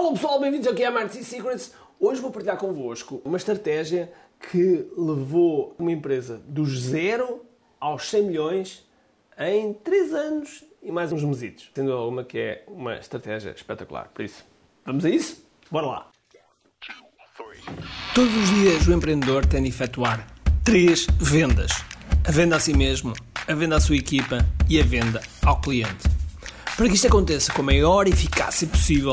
Alô pessoal, bem-vindos aqui a Marketing Secrets. Hoje vou partilhar convosco uma estratégia que levou uma empresa dos zero aos 100 milhões em 3 anos e mais uns mesitos. Sendo uma que é uma estratégia espetacular. Por isso, vamos a isso? Bora lá! Todos os dias o empreendedor tem de efetuar três vendas: a venda a si mesmo, a venda à sua equipa e a venda ao cliente. Para que isto aconteça com a maior eficácia possível,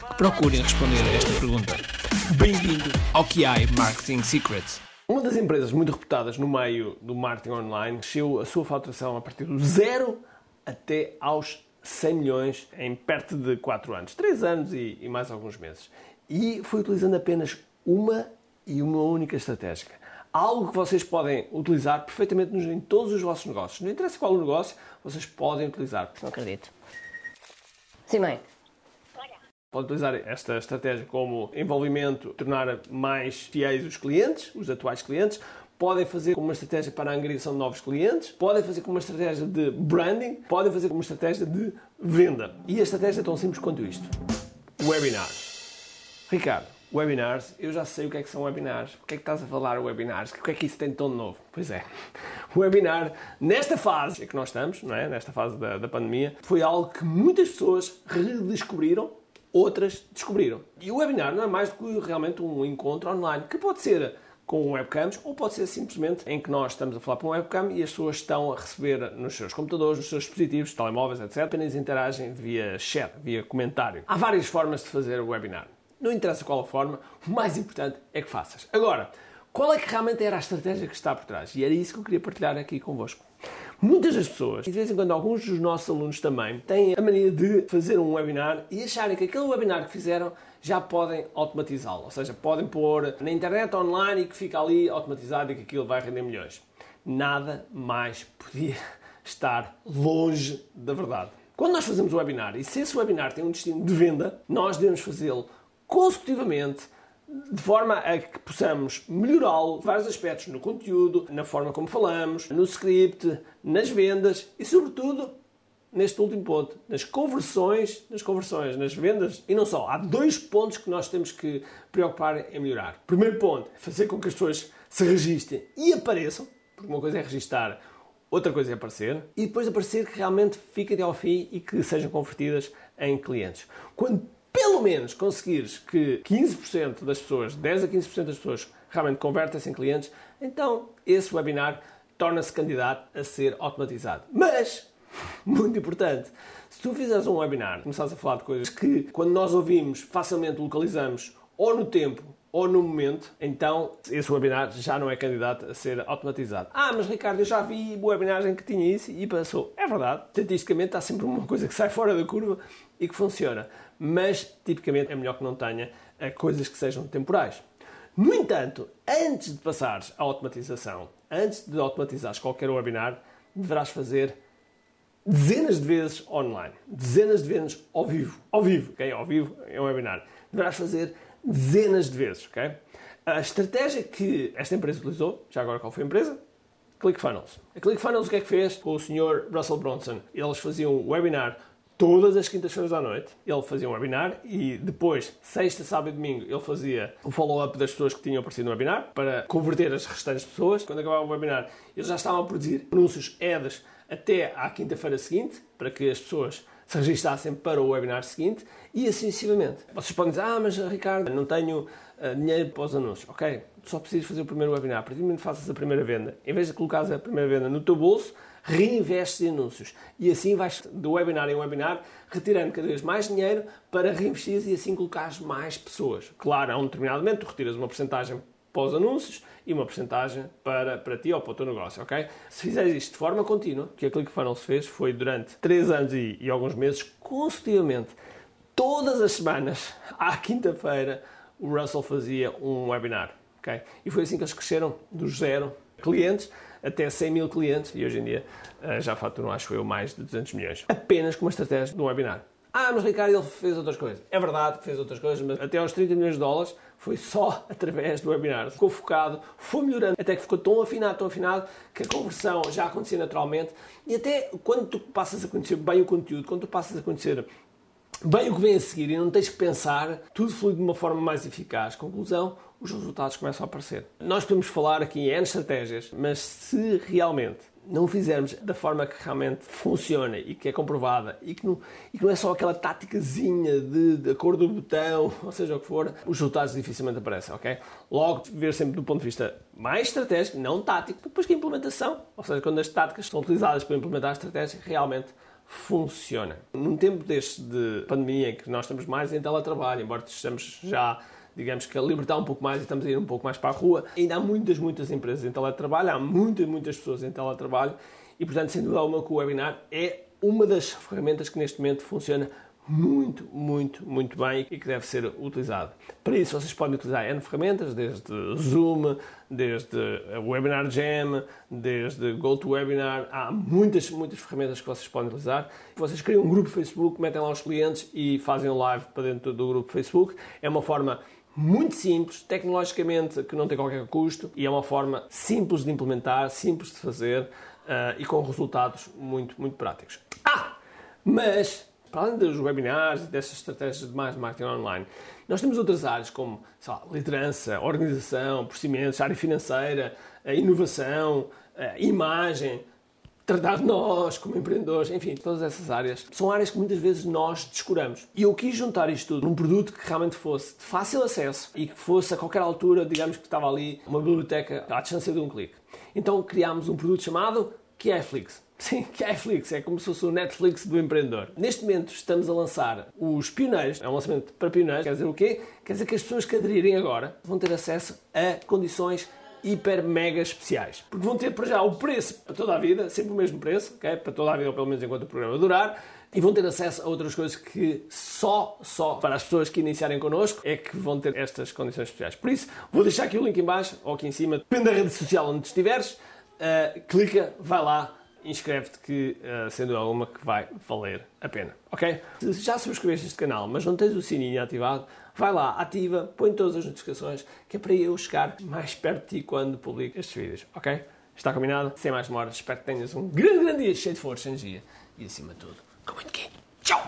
procurem responder a esta pergunta. Bem-vindo ao QI Marketing Secrets. Uma das empresas muito reputadas no meio do marketing online cresceu a sua faturação a partir do zero até aos 100 milhões em perto de 4 anos, 3 anos e, e mais alguns meses. E foi utilizando apenas uma e uma única estratégia algo que vocês podem utilizar perfeitamente em todos os vossos negócios. Não interessa qual o negócio, vocês podem utilizar. Não acredito. Sim, mãe. Pode utilizar esta estratégia como envolvimento, tornar mais fiéis os clientes, os atuais clientes. Podem fazer como uma estratégia para a angariação de novos clientes. Podem fazer como uma estratégia de branding. Podem fazer como uma estratégia de venda. E a estratégia é tão simples quanto isto. Webinar. Ricardo, Webinars, eu já sei o que é que são webinars. Porquê é que estás a falar webinars? O que é que isso tem de tão novo? Pois é, webinar, nesta fase que nós estamos, não é? nesta fase da, da pandemia, foi algo que muitas pessoas redescobriram, outras descobriram. E o webinar não é mais do que realmente um encontro online, que pode ser com webcams ou pode ser simplesmente em que nós estamos a falar para um webcam e as pessoas estão a receber nos seus computadores, nos seus dispositivos, telemóveis, etc. Apenas interagem via chat, via comentário. Há várias formas de fazer o webinar. Não interessa qual a forma, o mais importante é que faças. Agora, qual é que realmente era a estratégia que está por trás? E era isso que eu queria partilhar aqui convosco. Muitas das pessoas, e de vez em quando alguns dos nossos alunos também, têm a mania de fazer um webinar e acharem que aquele webinar que fizeram já podem automatizá-lo. Ou seja, podem pôr na internet online e que fica ali automatizado e que aquilo vai render milhões. Nada mais podia estar longe da verdade. Quando nós fazemos um webinar, e se esse webinar tem um destino de venda, nós devemos fazê-lo consecutivamente de forma a que possamos melhorá-lo vários aspectos no conteúdo, na forma como falamos, no script, nas vendas e, sobretudo, neste último ponto, nas conversões, nas conversões, nas vendas e não só. Há dois pontos que nós temos que preocupar em melhorar. Primeiro ponto fazer com que as pessoas se registrem e apareçam, porque uma coisa é registar, outra coisa é aparecer, e depois aparecer que realmente fiquem até ao fim e que sejam convertidas em clientes. Quando menos conseguires que 15% das pessoas, 10 a 15% das pessoas realmente convertem-se em clientes, então esse webinar torna-se candidato a ser automatizado. Mas, muito importante, se tu fizeres um webinar, começares a falar de coisas que, quando nós ouvimos, facilmente localizamos ou no tempo ou no momento, então esse webinar já não é candidato a ser automatizado. Ah, mas Ricardo, eu já vi webinars em que tinha isso e passou. É verdade, estatisticamente há sempre uma coisa que sai fora da curva e que funciona, mas tipicamente é melhor que não tenha eh, coisas que sejam temporais. No entanto, antes de passares à automatização, antes de automatizares qualquer webinar, deverás fazer dezenas de vezes online, dezenas de vezes ao vivo, ao vivo, ok? Ao vivo é um webinar. Deverás fazer dezenas de vezes, ok? A estratégia que esta empresa utilizou, já agora qual foi a empresa? ClickFunnels. A ClickFunnels o que é que fez com o Sr. Russell Bronson? Eles faziam um webinar todas as quintas-feiras à noite. Ele fazia um webinar e depois, sexta, sábado e domingo, ele fazia o follow-up das pessoas que tinham aparecido no webinar para converter as restantes pessoas. Quando acabava o webinar, eles já estavam a produzir anúncios ads até à quinta-feira seguinte para que as pessoas se registassem para o webinar seguinte e assim sucessivamente. Vocês podem dizer, ah, mas Ricardo, não tenho uh, dinheiro para os anúncios. Ok, só precisas fazer o primeiro webinar. A partir do momento que faças a primeira venda, em vez de colocares a primeira venda no teu bolso, reinvestes anúncios. E assim vais do webinar em webinar retirando cada vez mais dinheiro para reinvestir e assim colocares mais pessoas. Claro, a um determinado momento tu retiras uma porcentagem para os anúncios e uma porcentagem para, para ti ou para o teu negócio, ok? Se fizeres isto de forma contínua, que a ClickFunnels fez foi durante 3 anos e, e alguns meses, consecutivamente, todas as semanas, à quinta-feira, o Russell fazia um webinar. Okay? E foi assim que eles cresceram dos zero clientes até 100 mil clientes e hoje em dia uh, já faturam, acho eu, mais de 200 milhões. Apenas com uma estratégia de um webinar. Ah, mas Ricardo, ele fez outras coisas. É verdade que fez outras coisas, mas até aos 30 milhões de dólares foi só através do webinar. Ficou focado, foi melhorando, até que ficou tão afinado, tão afinado, que a conversão já acontecia naturalmente. E até quando tu passas a conhecer bem o conteúdo, quando tu passas a conhecer bem o que vem a seguir e não tens que pensar, tudo flui de uma forma mais eficaz. Conclusão, os resultados começam a aparecer. Nós podemos falar aqui em N estratégias, mas se realmente não fizermos da forma que realmente funciona e que é comprovada e que não, e que não é só aquela táticazinha de, de cor do botão, ou seja o que for, os resultados dificilmente aparecem, ok? Logo, ver sempre do ponto de vista mais estratégico, não tático, depois que a implementação, ou seja, quando as táticas são utilizadas para implementar a estratégia, realmente funciona. Num tempo deste de pandemia em que nós estamos mais em teletrabalho, embora estejamos já digamos que a libertar um pouco mais e estamos a ir um pouco mais para a rua. Ainda há muitas, muitas empresas em teletrabalho, há muitas, muitas pessoas em teletrabalho e, portanto, sem dúvida alguma, que o webinar é uma das ferramentas que neste momento funciona muito, muito, muito bem e que deve ser utilizado. Para isso, vocês podem utilizar N ferramentas, desde Zoom, desde Webinar Jam, desde GoToWebinar. Há muitas, muitas ferramentas que vocês podem utilizar. Vocês criam um grupo Facebook, metem lá os clientes e fazem um live para dentro do grupo Facebook. É uma forma muito simples, tecnologicamente que não tem qualquer custo e é uma forma simples de implementar, simples de fazer uh, e com resultados muito, muito práticos. Ah! Mas, para além dos webinars e dessas estratégias de mais marketing online, nós temos outras áreas como lá, liderança, organização, procedimentos, área financeira, inovação, imagem, tratar de nós como empreendedores, enfim, todas essas áreas, são áreas que muitas vezes nós descuramos. E eu quis juntar isto tudo num produto que realmente fosse de fácil acesso e que fosse a qualquer altura, digamos que estava ali uma biblioteca à distância de um clique. Então criámos um produto chamado Kieflix. Sim, Kieflix é como se fosse o Netflix do empreendedor. Neste momento estamos a lançar os pioneiros, é um lançamento para pioneiros, quer dizer o quê? Quer dizer que as pessoas que aderirem agora vão ter acesso a condições hiper mega especiais. Porque vão ter para já o preço para toda a vida, sempre o mesmo preço, okay? para toda a vida, ou pelo menos enquanto o programa durar, e vão ter acesso a outras coisas que só, só para as pessoas que iniciarem connosco é que vão ter estas condições especiais. Por isso, vou deixar aqui o link em baixo ou aqui em cima, depende da rede social onde estiveres, uh, clica, vai lá, inscreve-te que, uh, sendo alguma, que vai valer a pena, ok? Se já subscreveste este canal, mas não tens o sininho ativado, vai lá, ativa, põe todas as notificações, que é para eu chegar mais perto de ti quando publico estes vídeos, ok? Está combinado? Sem mais demoras, espero que tenhas um grande, grande dia cheio de força, energia e, acima de tudo, com muito quê? Tchau!